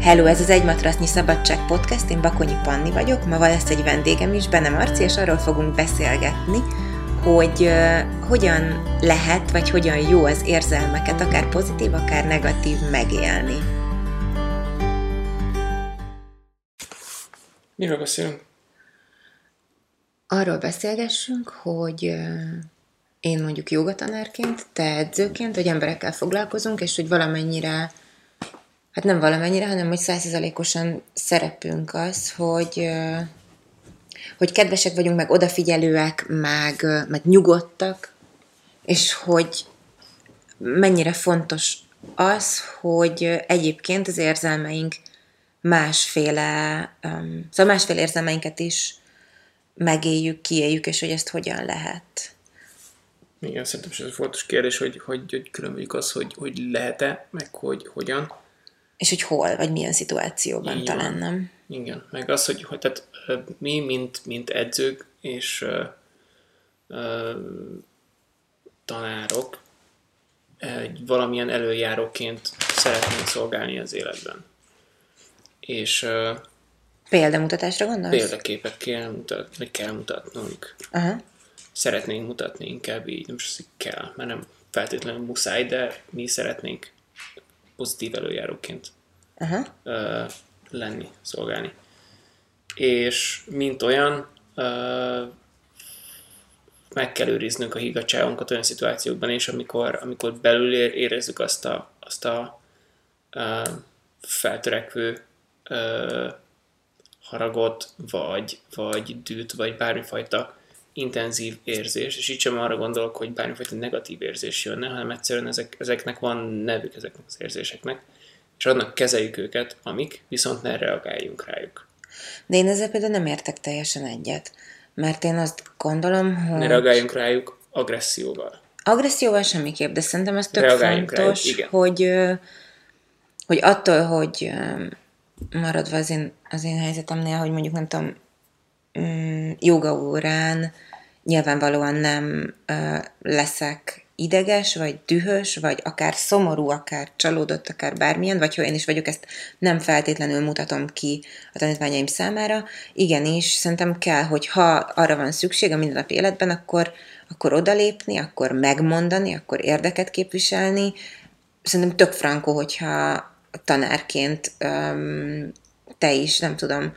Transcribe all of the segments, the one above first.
Hello, ez az Egy Matrasznyi Szabadság Podcast, én Bakonyi Panni vagyok, ma lesz egy vendégem is, Benne Marci, és arról fogunk beszélgetni, hogy uh, hogyan lehet, vagy hogyan jó az érzelmeket, akár pozitív, akár negatív megélni. Miről beszélünk? Arról beszélgessünk, hogy uh, én mondjuk jogatanárként, te edzőként, hogy emberekkel foglalkozunk, és hogy valamennyire hát nem valamennyire, hanem hogy százszerzalékosan szerepünk az, hogy, hogy kedvesek vagyunk, meg odafigyelőek, meg, meg nyugodtak, és hogy mennyire fontos az, hogy egyébként az érzelmeink másféle, szóval másféle érzelmeinket is megéljük, kiéljük, és hogy ezt hogyan lehet. Igen, szerintem ez egy fontos kérdés, hogy, hogy, hogy különbözők az, hogy, hogy lehet-e, meg hogy hogyan. És hogy hol, vagy milyen szituációban Igen. talán, nem? Igen, meg az, hogy, hogy tehát, mi, mint, mint edzők és uh, uh, tanárok, egy valamilyen előjáróként szeretnénk szolgálni az életben. És uh, Példamutatásra gondolsz? Példaképet kell, mutat, vagy kell mutatnunk. Aha. Szeretnénk mutatni inkább így, nem is hogy kell, mert nem feltétlenül muszáj, de mi szeretnénk pozitív előjáróként uh-huh. uh, lenni, szolgálni. És mint olyan, uh, meg kell őriznünk a higgadságunkat olyan szituációkban is, amikor, amikor belül érezzük azt a, azt a uh, feltörekvő uh, haragot, vagy, vagy dűt, vagy bármifajta intenzív érzés, és itt sem arra gondolok, hogy bármifajta negatív érzés jönne, hanem egyszerűen ezek, ezeknek van nevük ezeknek az érzéseknek, és annak kezeljük őket, amik, viszont ne reagáljunk rájuk. De én ezzel például nem értek teljesen egyet, mert én azt gondolom, hogy... Ne reagáljunk rájuk agresszióval. Agresszióval semmiképp, de szerintem ez tök reagáljunk fontos, rájuk, hogy, hogy attól, hogy maradva az én, az én helyzetemnél, hogy mondjuk nem tudom, mm, joga órán nyilvánvalóan nem leszek ideges, vagy dühös, vagy akár szomorú, akár csalódott, akár bármilyen, vagy ha én is vagyok, ezt nem feltétlenül mutatom ki a tanítványaim számára. Igenis, szerintem kell, hogy ha arra van szükség a mindennapi életben, akkor, akkor odalépni, akkor megmondani, akkor érdeket képviselni. Szerintem tök frankó, hogyha tanárként um, te is, nem tudom,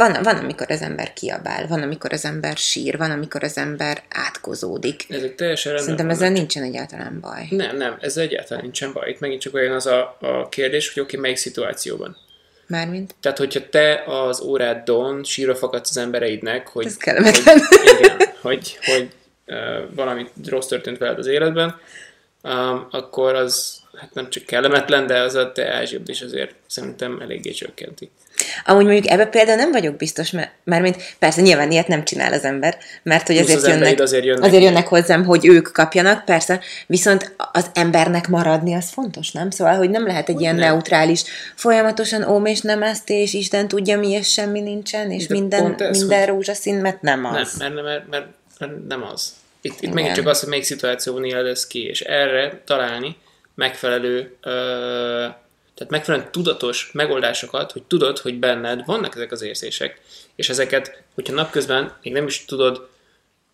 van, van, amikor az ember kiabál, van, amikor az ember sír, van, amikor az ember átkozódik. Ezek teljesen Szerintem vannak. ezzel nincsen egyáltalán baj. Nem, nem, ez egyáltalán nincsen baj. Itt megint csak olyan az a, a kérdés, hogy oké, okay, melyik szituációban. Mármint? Tehát, hogyha te az órádon sírva fakadsz az embereidnek, hogy... Ez kellemetlen. Hogy, igen, hogy, hogy uh, valami rossz történt veled az életben, um, akkor az hát nem csak kellemetlen, de az a te ázsibb is azért szerintem eléggé csökkenti. Amúgy mondjuk ebbe például nem vagyok biztos, mert, mert mint, persze nyilván ilyet nem csinál az ember, mert hogy azért, az jönnek, azért, jönnek, azért jönnek hozzám, hogy ők kapjanak, persze, viszont az embernek maradni az fontos, nem? Szóval, hogy nem lehet egy hogy ilyen nem. neutrális, folyamatosan óm és nem ezt, és Isten tudja mi, és semmi nincsen, és De minden, ez, minden rózsaszín, mert nem az. Nem, mert, mert, mert, mert nem az. Itt, itt megint csak az, hogy melyik szituációban éled ez ki, és erre találni megfelelő ö, tehát megfelelően tudatos megoldásokat, hogy tudod, hogy benned vannak ezek az érzések, és ezeket, hogyha napközben még nem is tudod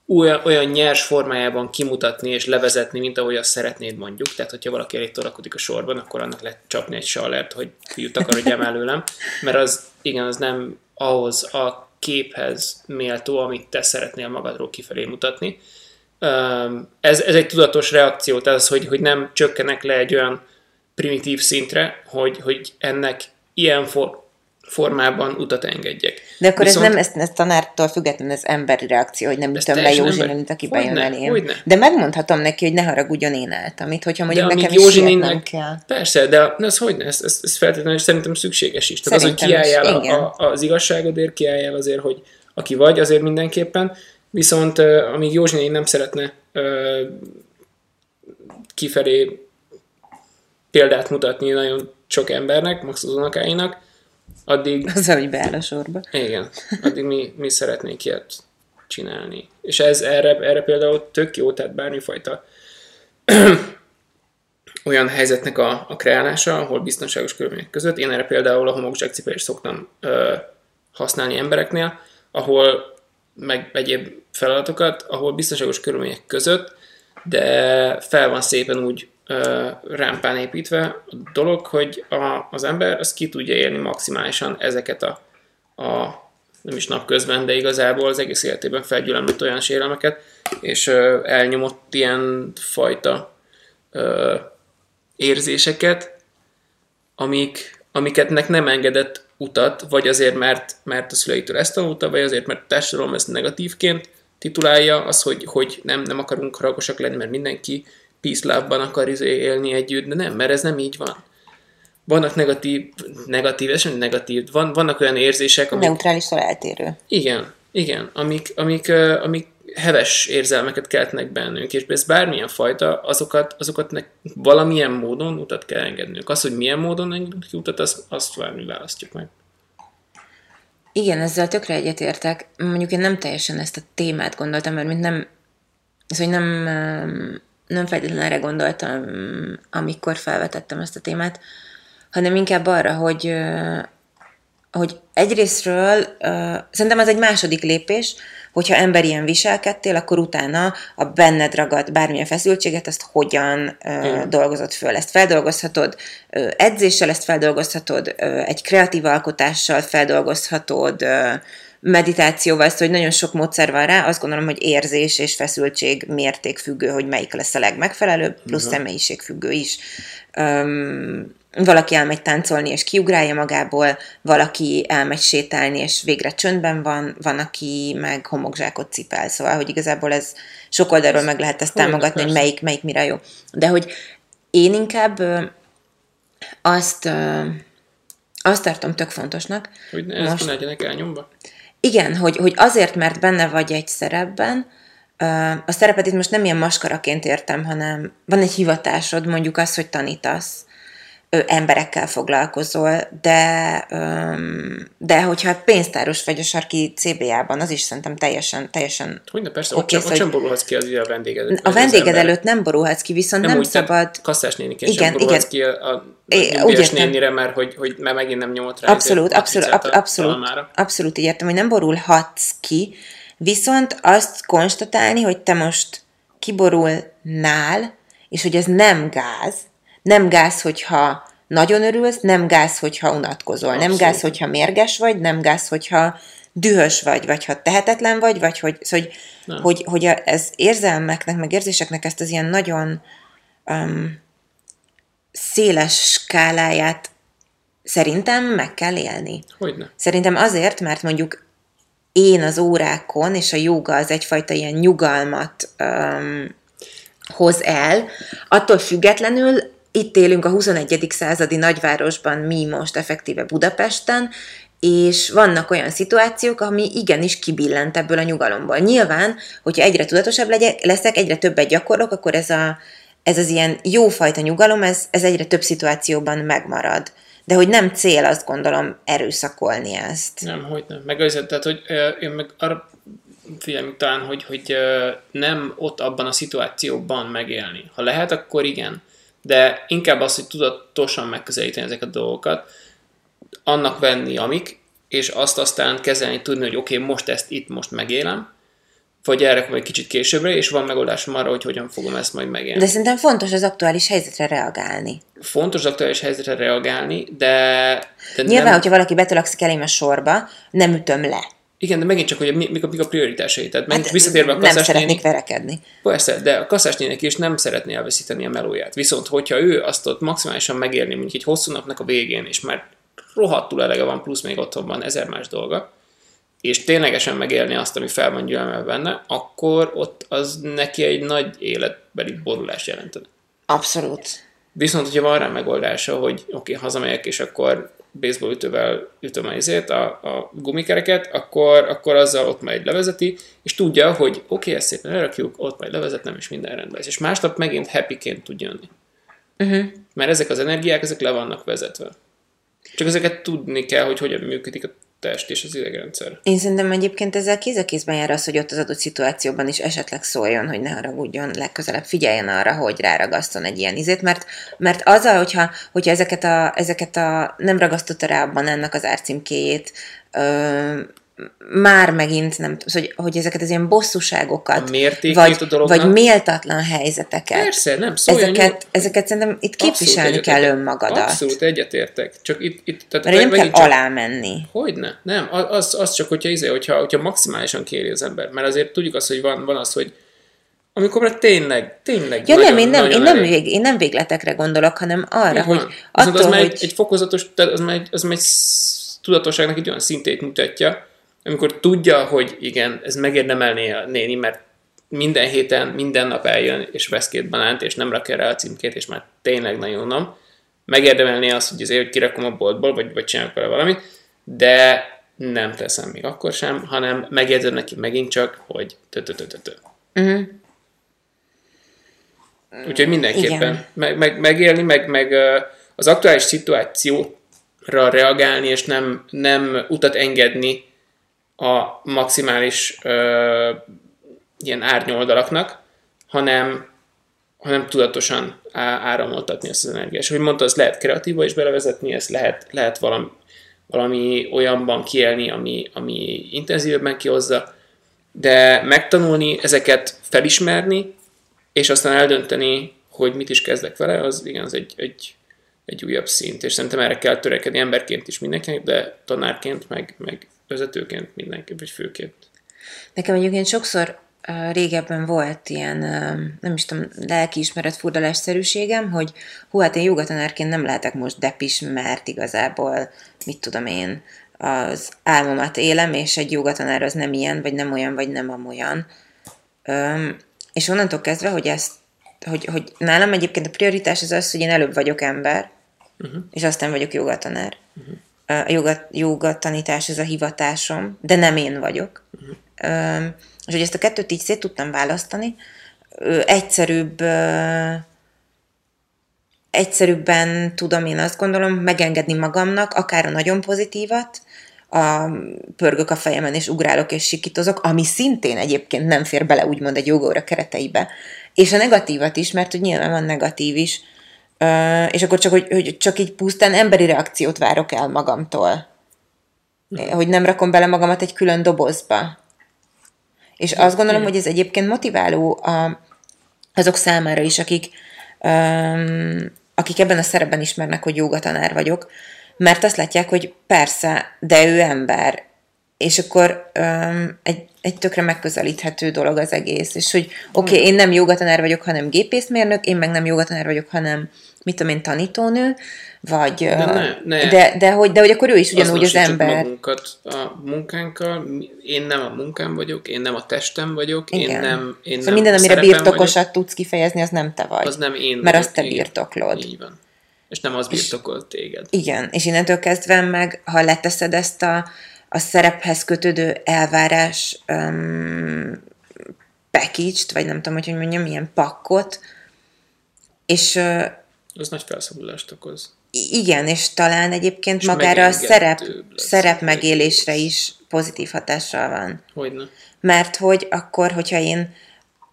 olyan, olyan nyers formájában kimutatni és levezetni, mint ahogy azt szeretnéd mondjuk. Tehát, hogyha valaki elég torakodik a sorban, akkor annak lehet csapni egy sallert, hogy fiú, takarodjál előlem, mert az, igen, az nem ahhoz a képhez méltó, amit te szeretnél magadról kifelé mutatni. Ez, ez egy tudatos reakció, tehát az, hogy, hogy nem csökkenek le egy olyan primitív szintre, hogy, hogy ennek ilyen for, formában utat engedjek. De akkor Viszont, ez nem, ez, ez tanártól független, ez emberi reakció, hogy nem ütöm le Józsin, mint aki bejön elém. De megmondhatom neki, hogy ne haragudjon én álltam itt, hogyha mondjuk de nekem is nem kell. Persze, de ez hogy ne, ez, ez, ez feltétlenül szerintem szükséges is. Tehát szerintem az, hogy kiálljál a, a, az igazságodért, kiálljál azért, hogy aki vagy, azért mindenképpen. Viszont amíg Józsi nem szeretne kifelé példát mutatni nagyon sok embernek, max az unokáinak, addig... Az, hogy beáll a sorba. Igen, addig mi, mi szeretnénk ilyet csinálni. És ez erre, erre például tök jó, tehát bármifajta olyan helyzetnek a, a kreálása, ahol biztonságos körülmények között. Én erre például a homokzsák cipelést szoktam ö, használni embereknél, ahol meg egyéb feladatokat, ahol biztonságos körülmények között, de fel van szépen úgy rámpán építve. A dolog, hogy a, az ember az ki tudja élni maximálisan ezeket a, a nem is napközben, de igazából az egész életében felgyülemlett olyan sérelmeket, és ö, elnyomott ilyen fajta ö, érzéseket, amik, amiket nem engedett utat, vagy azért, mert, mert a szüleitől ezt tanulta, vagy azért, mert a társadalom ezt negatívként titulálja, az, hogy, hogy nem, nem akarunk haragosak lenni, mert mindenki peace love-ban akar izé élni együtt, de nem, mert ez nem így van. Vannak negatív, negatív, ez sem negatív, van, vannak olyan érzések, amik... Neutrálisan eltérő. Igen, igen, amik, amik, amik heves érzelmeket keltnek bennünk, és ez bármilyen fajta, azokat, azokat nek valamilyen módon utat kell engednünk. Az, hogy milyen módon engedünk ki utat, azt, azt mi választjuk meg. Igen, ezzel tökre egyetértek. Mondjuk én nem teljesen ezt a témát gondoltam, mert mint nem, ez, hogy nem, nem feltétlenül erre gondoltam, amikor felvetettem ezt a témát, hanem inkább arra, hogy, hogy egyrésztről szerintem ez egy második lépés, hogyha ember ilyen viselkedtél, akkor utána a benned ragadt bármilyen feszültséget, azt hogyan ö, dolgozott föl. Ezt feldolgozhatod edzéssel, ezt feldolgozhatod egy kreatív alkotással, feldolgozhatod meditációval, ezt, hogy nagyon sok módszer van rá, azt gondolom, hogy érzés és feszültség mérték függő, hogy melyik lesz a legmegfelelőbb, plusz uh-huh. személyiség függő is. Um, valaki elmegy táncolni, és kiugrálja magából, valaki elmegy sétálni, és végre csöndben van, van, aki meg homokzsákot cipel. Szóval, hogy igazából ez sok oldalról meg lehet ezt támogatni, hogy melyik, melyik mire jó. De hogy én inkább azt, azt tartom tök fontosnak. Hogy ne most, legyenek elnyomva? Igen, hogy, hogy azért, mert benne vagy egy szerepben, a szerepet itt most nem ilyen maskaraként értem, hanem van egy hivatásod, mondjuk az, hogy tanítasz, emberekkel foglalkozol, de, de hogyha pénztáros vagy a sarki CBA-ban, az is szerintem teljesen, teljesen Hogyne, persze, okay, ott, sem, ott sem borulhatsz ki az a vendéged. A vendéged előtt nem borulhatsz ki, viszont nem, nem úgy, szabad... Kasszás néniként igen, sem borulhatsz ki a, a úgy nénire, mert, hogy, hogy mert megint nem nyomott rá. Abszolút, abszolút, ab, abszolút, abszolút így értem, hogy nem borulhatsz ki, viszont azt konstatálni, hogy te most kiborulnál, és hogy ez nem gáz, nem gáz, hogyha nagyon örülsz, nem gáz, hogyha unatkozol, Abszolút. nem gáz, hogyha mérges vagy, nem gáz, hogyha dühös vagy, vagy ha tehetetlen vagy, vagy hogy, szóval, hogy, hogy, hogy ez érzelmeknek, meg érzéseknek ezt az ilyen nagyon um, széles skáláját szerintem meg kell élni. Hogyne. Szerintem azért, mert mondjuk én az órákon, és a joga az egyfajta ilyen nyugalmat um, hoz el, attól függetlenül itt élünk a 21. századi nagyvárosban, mi most effektíve Budapesten, és vannak olyan szituációk, ami igenis kibillent ebből a nyugalomból. Nyilván, hogyha egyre tudatosabb legyek, leszek, egyre többet gyakorlok, akkor ez, a, ez az ilyen jófajta nyugalom, ez, ez egyre több szituációban megmarad. De hogy nem cél, azt gondolom, erőszakolni ezt. Nem, hogy nem. Meg az, tehát, hogy én meg arra figyelj, talán, hogy, hogy nem ott abban a szituációban megélni. Ha lehet, akkor igen de inkább az, hogy tudatosan megközelíteni ezeket a dolgokat, annak venni, amik, és azt aztán kezelni, tudni, hogy oké, okay, most ezt itt most megélem, vagy erre egy kicsit későbbre, és van megoldásom arra, hogy hogyan fogom ezt majd megélni. De szerintem fontos az aktuális helyzetre reagálni. Fontos az aktuális helyzetre reagálni, de... de Nyilván, nem... hogyha valaki betolakszik elém a sorba, nem ütöm le. Igen, de megint csak, hogy mik a, mik a prioritásai. Tehát hát, visszatérve a kasszás Nem szeretnék verekedni. Persze, de a kasszás is nem szeretné elveszíteni a melóját. Viszont, hogyha ő azt ott maximálisan megérni, mondjuk egy hosszú napnak a végén, és már rohadtul elege van, plusz még otthon van ezer más dolga, és ténylegesen megélni azt, ami fel van gyűlölve benne, akkor ott az neki egy nagy életbeli borulás jelentene. Abszolút. Viszont, hogyha van rá megoldása, hogy oké, okay, hazamegyek, és akkor baseball ütővel ütöm a, izét, a, a gumikereket, akkor, akkor azzal ott majd levezeti, és tudja, hogy oké, okay, ezt szépen lerakjuk, ott majd levezetnem, és minden rendben lesz. És másnap megint happyként tud jönni. Uh-huh. Mert ezek az energiák, ezek le vannak vezetve. Csak ezeket tudni kell, hogy hogyan működik a test és az idegrendszer. Én szerintem egyébként ezzel kéz a kézben jár az, hogy ott az adott szituációban is esetleg szóljon, hogy ne haragudjon, legközelebb figyeljen arra, hogy ráragaszton egy ilyen izét, mert, mert az, hogyha, hogyha ezeket, a, ezeket a nem ragasztotta rá abban ennek az árcímkéjét, már megint nem tudom, hogy, hogy ezeket az ilyen bosszúságokat, vagy, vagy méltatlan helyzeteket. Persze, nem ezeket, ezeket szerintem itt képviselni kell önmagadat. Abszolút egyetértek. Csak itt, itt tehát Mert nem kell csak, alá menni. Hogyne? Nem, az, az csak, hogyha, izé, hogyha, hogyha maximálisan kéri az ember. Mert azért tudjuk azt, hogy van, van az, hogy amikor már tényleg, tényleg ja, nagyon, nem, én nem, én nem, vég, én nem végletekre gondolok, hanem arra, hogy attól, az már hogy... egy, egy fokozatos, az már egy, az már egy tudatosságnak egy olyan szintét mutatja, amikor tudja, hogy igen, ez megérdemelné a néni, mert minden héten, minden nap eljön, és vesz két banánt, és nem rakja rá a címkét, és már tényleg nagyon unom, megérdemelné azt, hogy azért, hogy kirakom a boltból, vagy, vagy csinálok vele valamit, de nem teszem még akkor sem, hanem megérzem neki megint csak, hogy tö tö tö tö uh-huh. Úgyhogy mindenképpen meg, meg, megélni, meg, meg az aktuális szituációra reagálni, és nem, nem utat engedni a maximális ö, ilyen árnyoldalaknak, hanem, hanem tudatosan áramoltatni ezt az energiát. És ahogy mondta, ezt lehet kreatíva is belevezetni, ezt lehet, lehet valami, valami olyanban kielni, ami, ami intenzívebben kihozza, de megtanulni, ezeket felismerni, és aztán eldönteni, hogy mit is kezdek vele, az igen, az egy, egy, egy újabb szint, és szerintem erre kell törekedni emberként is mindenkinek, de tanárként, meg, meg vezetőként mindenki, vagy főként. Nekem egyébként sokszor uh, régebben volt ilyen, uh, nem is tudom, lelkiismeret furdalásszerűségem, hogy hú, hát én jogatanárként nem lehetek most depis, mert igazából, mit tudom én, az álmomat élem, és egy jogatanár az nem ilyen, vagy nem olyan, vagy nem amolyan. Um, és onnantól kezdve, hogy ezt, hogy, hogy nálam egyébként a prioritás az az, hogy én előbb vagyok ember, uh-huh. és aztán vagyok jogatanár. Uh-huh a joga, joga tanítás, ez a hivatásom, de nem én vagyok. Uh-huh. És hogy ezt a kettőt így szét tudtam választani, egyszerűbb egyszerűbben tudom én azt gondolom megengedni magamnak, akár a nagyon pozitívat, a, pörgök a fejemen, és ugrálok, és sikítozok, ami szintén egyébként nem fér bele úgymond egy jogóra kereteibe. És a negatívat is, mert hogy nyilván van negatív is, Uh, és akkor csak, hogy, hogy csak így pusztán emberi reakciót várok el magamtól. Hogy nem rakom bele magamat egy külön dobozba. És uh-huh. azt gondolom, hogy ez egyébként motiváló a, azok számára is, akik, um, akik ebben a szerepben ismernek, hogy jogatanár vagyok, mert azt látják, hogy persze, de ő ember, és akkor um, egy, egy tökre megközelíthető dolog az egész, és hogy oké, okay, én nem jogatanár vagyok, hanem gépészmérnök, én meg nem jogatanár vagyok, hanem mit tudom én, tanítónő, vagy... De, ne, ne. de, de, hogy, de hogy akkor ő is ugyanúgy az ember. magunkat a munkánkkal, én nem a munkám vagyok, én nem a testem vagyok, Igen. én nem én szóval nem minden, amire birtokosat vagyok, tudsz kifejezni, az nem te vagy. Az nem én Mert azt te birtoklod. Így van. És nem az birtokol téged. Igen, és innentől kezdve meg, ha leteszed ezt a, a szerephez kötődő elvárás um, package vagy nem tudom, hogy hogy mondjam, ilyen pakkot, és az nagy felszabadulást okoz. Igen, és talán egyébként és magára a szerep, szerep megélésre is pozitív hatással van. Hogyne. Mert hogy akkor, hogyha én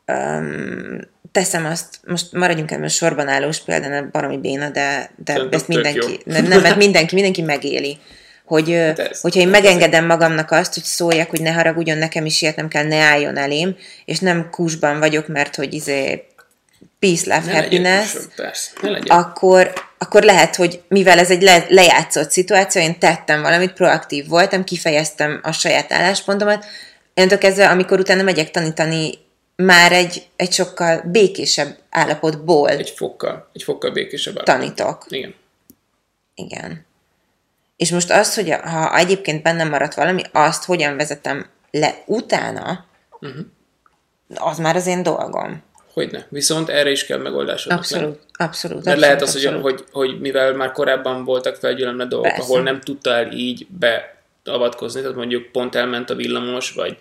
um, teszem azt, most maradjunk ebben sorban állós példán, baromi béna, de, de ezt mindenki, nem, nem, mert mindenki, mindenki megéli. Hogy, hát hogyha én megengedem magamnak azt, hogy szóljak, hogy ne haragudjon, nekem is ilyet nem kell, ne álljon elém, és nem kusban vagyok, mert hogy izé peace, love, ne happiness, legyen, akkor, akkor lehet, hogy mivel ez egy le, lejátszott szituáció, én tettem valamit, proaktív voltam, kifejeztem a saját álláspontomat, Öntől kezdve, amikor utána megyek tanítani, már egy, egy sokkal békésebb állapotból. Egy fokkal, egy fokkal békésebb állapot. Tanítok. Igen. Igen. És most az, hogy ha egyébként bennem maradt valami, azt hogyan vezetem le utána, uh-huh. az már az én dolgom. Hogyne. Viszont erre is kell megoldásod. Abszolút, nem? abszolút. Mert abszolút, lehet az, hogy, hogy, hogy mivel már korábban voltak felgyülemle dolgok, Persze. ahol nem tudtál így beavatkozni, tehát mondjuk pont elment a villamos, vagy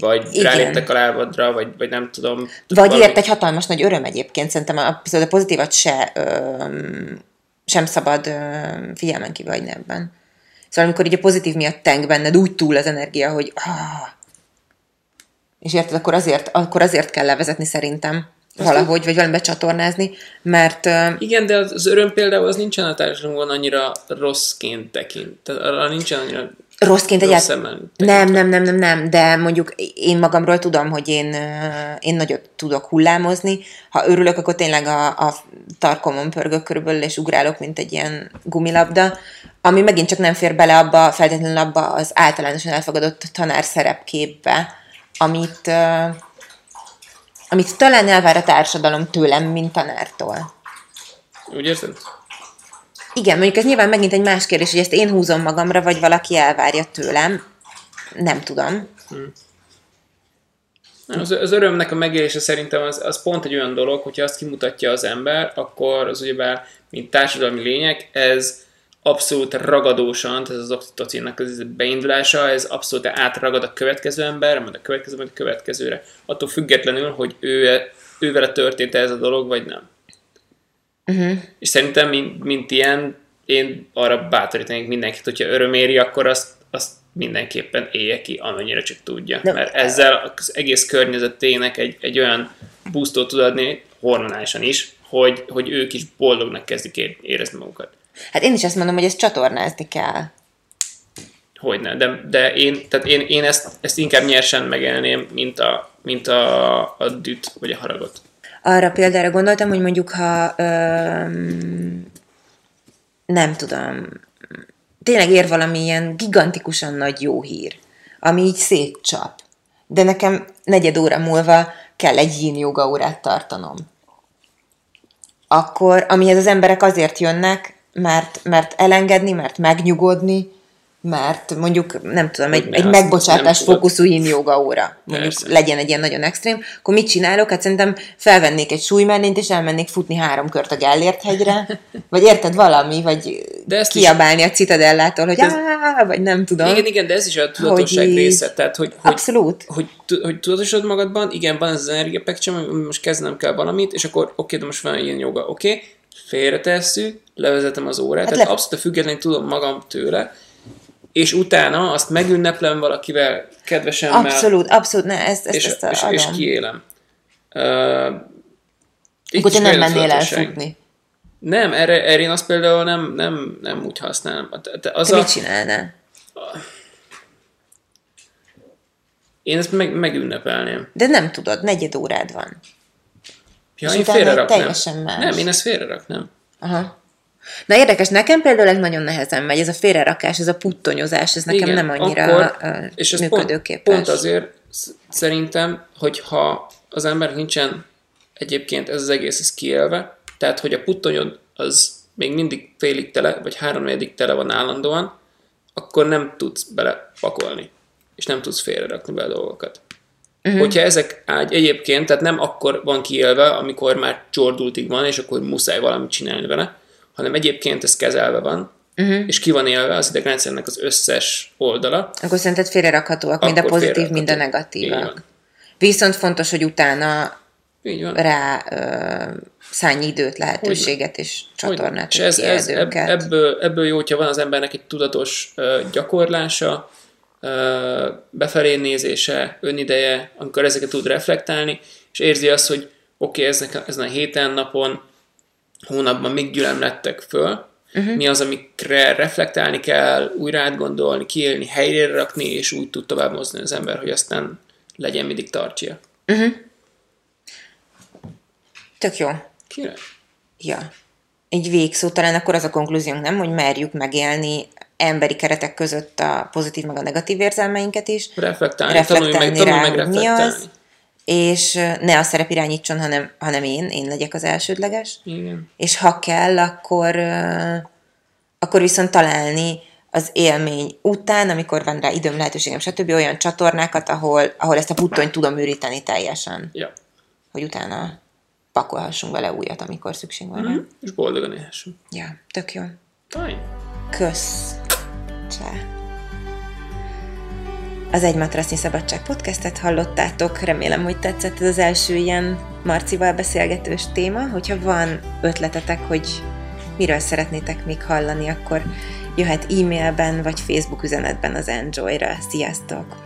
vagy Igen. ráléptek a lábadra, vagy, vagy nem tudom. Vagy valami... ért egy hatalmas nagy öröm egyébként, szerintem a, a pozitívat se, ö, sem szabad ö, figyelmen kívül ebben. Szóval amikor így a pozitív miatt teng benned úgy túl az energia, hogy ah, és érted, akkor azért, akkor azért kell levezetni szerintem valahogy, vagy valamibe csatornázni, mert... Igen, de az, öröm például az nincsen a társadalomban annyira rosszként tekint. Tehát arra nincsen annyira rosszként egyáltalán. Nem, nem, nem, nem, nem, de mondjuk én magamról tudom, hogy én, én nagyot tudok hullámozni. Ha örülök, akkor tényleg a, a tarkomon pörgök körülbelül, és ugrálok, mint egy ilyen gumilabda, ami megint csak nem fér bele abba, feltétlenül abba az általánosan elfogadott tanár szerepképbe, amit, amit talán elvár a társadalom tőlem, mint tanártól. Úgy érzed? Igen, mondjuk ez nyilván megint egy más kérdés, hogy ezt én húzom magamra, vagy valaki elvárja tőlem. Nem tudom. Hmm. Az, az örömnek a megélése szerintem az, az pont egy olyan dolog, hogyha azt kimutatja az ember, akkor az ugyebár, mint társadalmi lények, ez abszolút ragadósan, ez az oxitocinnak az beindulása, ez abszolút átragad a következő ember, majd a következő, majd a következőre. Attól függetlenül, hogy ő, ővele történt ez a dolog, vagy nem. Uh-huh. És szerintem, mint, mint ilyen, én arra bátorítanék mindenkit, hogyha öröméri, akkor azt, azt mindenképpen élje ki, amennyire csak tudja. De, Mert ezzel az egész környezetének egy, egy olyan boostot tud adni, hormonálisan is, hogy, hogy ők is boldognak kezdik érezni magukat. Hát én is ezt mondom, hogy ezt csatornázni kell. Hogyne, de, de én, tehát én, én ezt, ezt inkább nyersen megélném, mint a, mint a, a düt vagy a haragot. Arra példára gondoltam, hogy mondjuk, ha öm, nem tudom, tényleg ér valami ilyen gigantikusan nagy jó hír, ami így szétcsap, de nekem negyed óra múlva kell egy yin yoga órát tartanom. Akkor, amihez az emberek azért jönnek, mert, mert elengedni, mert megnyugodni, mert mondjuk, nem tudom, egy, egy megbocsátás fókuszú yin yoga óra, mondjuk Persze. legyen egy ilyen nagyon extrém, akkor mit csinálok? Hát szerintem felvennék egy súlymennént, és elmennék futni három kört a Gellért hegyre, vagy érted valami, vagy de ezt kiabálni is... a Citadellától, hogy ez... Áh, vagy nem tudom. Igen, igen, de ez is a tudatosság hogy része. Tehát, hogy, hogy, Abszolút. Hogy, hogy, hogy tudatosod magadban, igen, van ez az energiapeksem, most kezdenem kell valamit, és akkor oké, okay, de most van ilyen joga, oké, okay, félretesszük, levezetem az órát, hát tehát le... abszolút függetlenül tudom magam tőle, és utána azt megünneplem valakivel, kedvesemmel. Abszolút, abszolút, ne, ezt, ezt, és, ezt és, és kiélem. Uh, Akkor te nem mennél el futni. Nem, erre, erre én azt például nem, nem, nem úgy használom. Te, az te a, mit csinálnál? Én ezt meg, megünnepelném. De nem tudod, negyed órád van. Ja, és én félre Teljesen más. Nem, én ezt félre raknám. Aha. Na érdekes, nekem például ez nagyon nehezen megy, ez a félrerakás, ez a puttonyozás, ez nekem Igen, nem annyira akkor, és ez működőképes. Pont, pont azért szerintem, hogyha az ember nincsen egyébként ez az egész ez kiélve, tehát hogy a puttonyod az még mindig félig tele, vagy háromnegyedik tele van állandóan, akkor nem tudsz bele pakolni, és nem tudsz félrerakni bele dolgokat. Uh-huh. Hogyha ezek ágy egyébként, tehát nem akkor van kiélve, amikor már csordultig van, és akkor muszáj valamit csinálni vele, hanem egyébként ez kezelve van, uh-huh. és ki van élve az idegrendszernek az összes oldala. Akkor szerinted félrerakhatóak, mind a pozitív, mind a negatívak. Viszont fontos, hogy utána így van. rá ö, szállni időt, lehetőséget és csatornát. És ez, ez, ebből, ebből jó, hogyha van az embernek egy tudatos ö, gyakorlása, ö, befelé nézése, önideje, amikor ezeket tud reflektálni, és érzi azt, hogy oké, okay, ezen a héten, napon hónapban még gyülemlettek föl, uh-huh. mi az, amikre reflektálni kell, újra átgondolni, kiélni, helyre rakni, és úgy tud tovább mozni az ember, hogy aztán legyen mindig tartja. Uh-huh. Tök jó. Király. Ja. Egy végszó, talán akkor az a konklúziónk, nem, hogy merjük megélni emberi keretek között a pozitív meg a negatív érzelmeinket is. Reflektálni, reflektálni tanulj meg, tanulj meg reflektálni. Mi az, és ne a szerep irányítson, hanem, hanem én, én legyek az elsődleges. Igen. És ha kell, akkor, akkor viszont találni az élmény után, amikor van rá időm, lehetőségem, stb. olyan csatornákat, ahol, ahol ezt a puttonyt tudom üríteni teljesen. Ja. Hogy utána pakolhassunk bele újat, amikor szükség van. Mm-hmm. És boldogan élhessünk. Ja, tök jó. Fine. Kösz. Csá. Az Egy Matrasznyi Szabadság podcastet hallottátok, remélem, hogy tetszett ez az első ilyen Marcival beszélgetős téma. Hogyha van ötletetek, hogy miről szeretnétek még hallani, akkor jöhet e-mailben vagy Facebook üzenetben az Enjoy-ra. Sziasztok!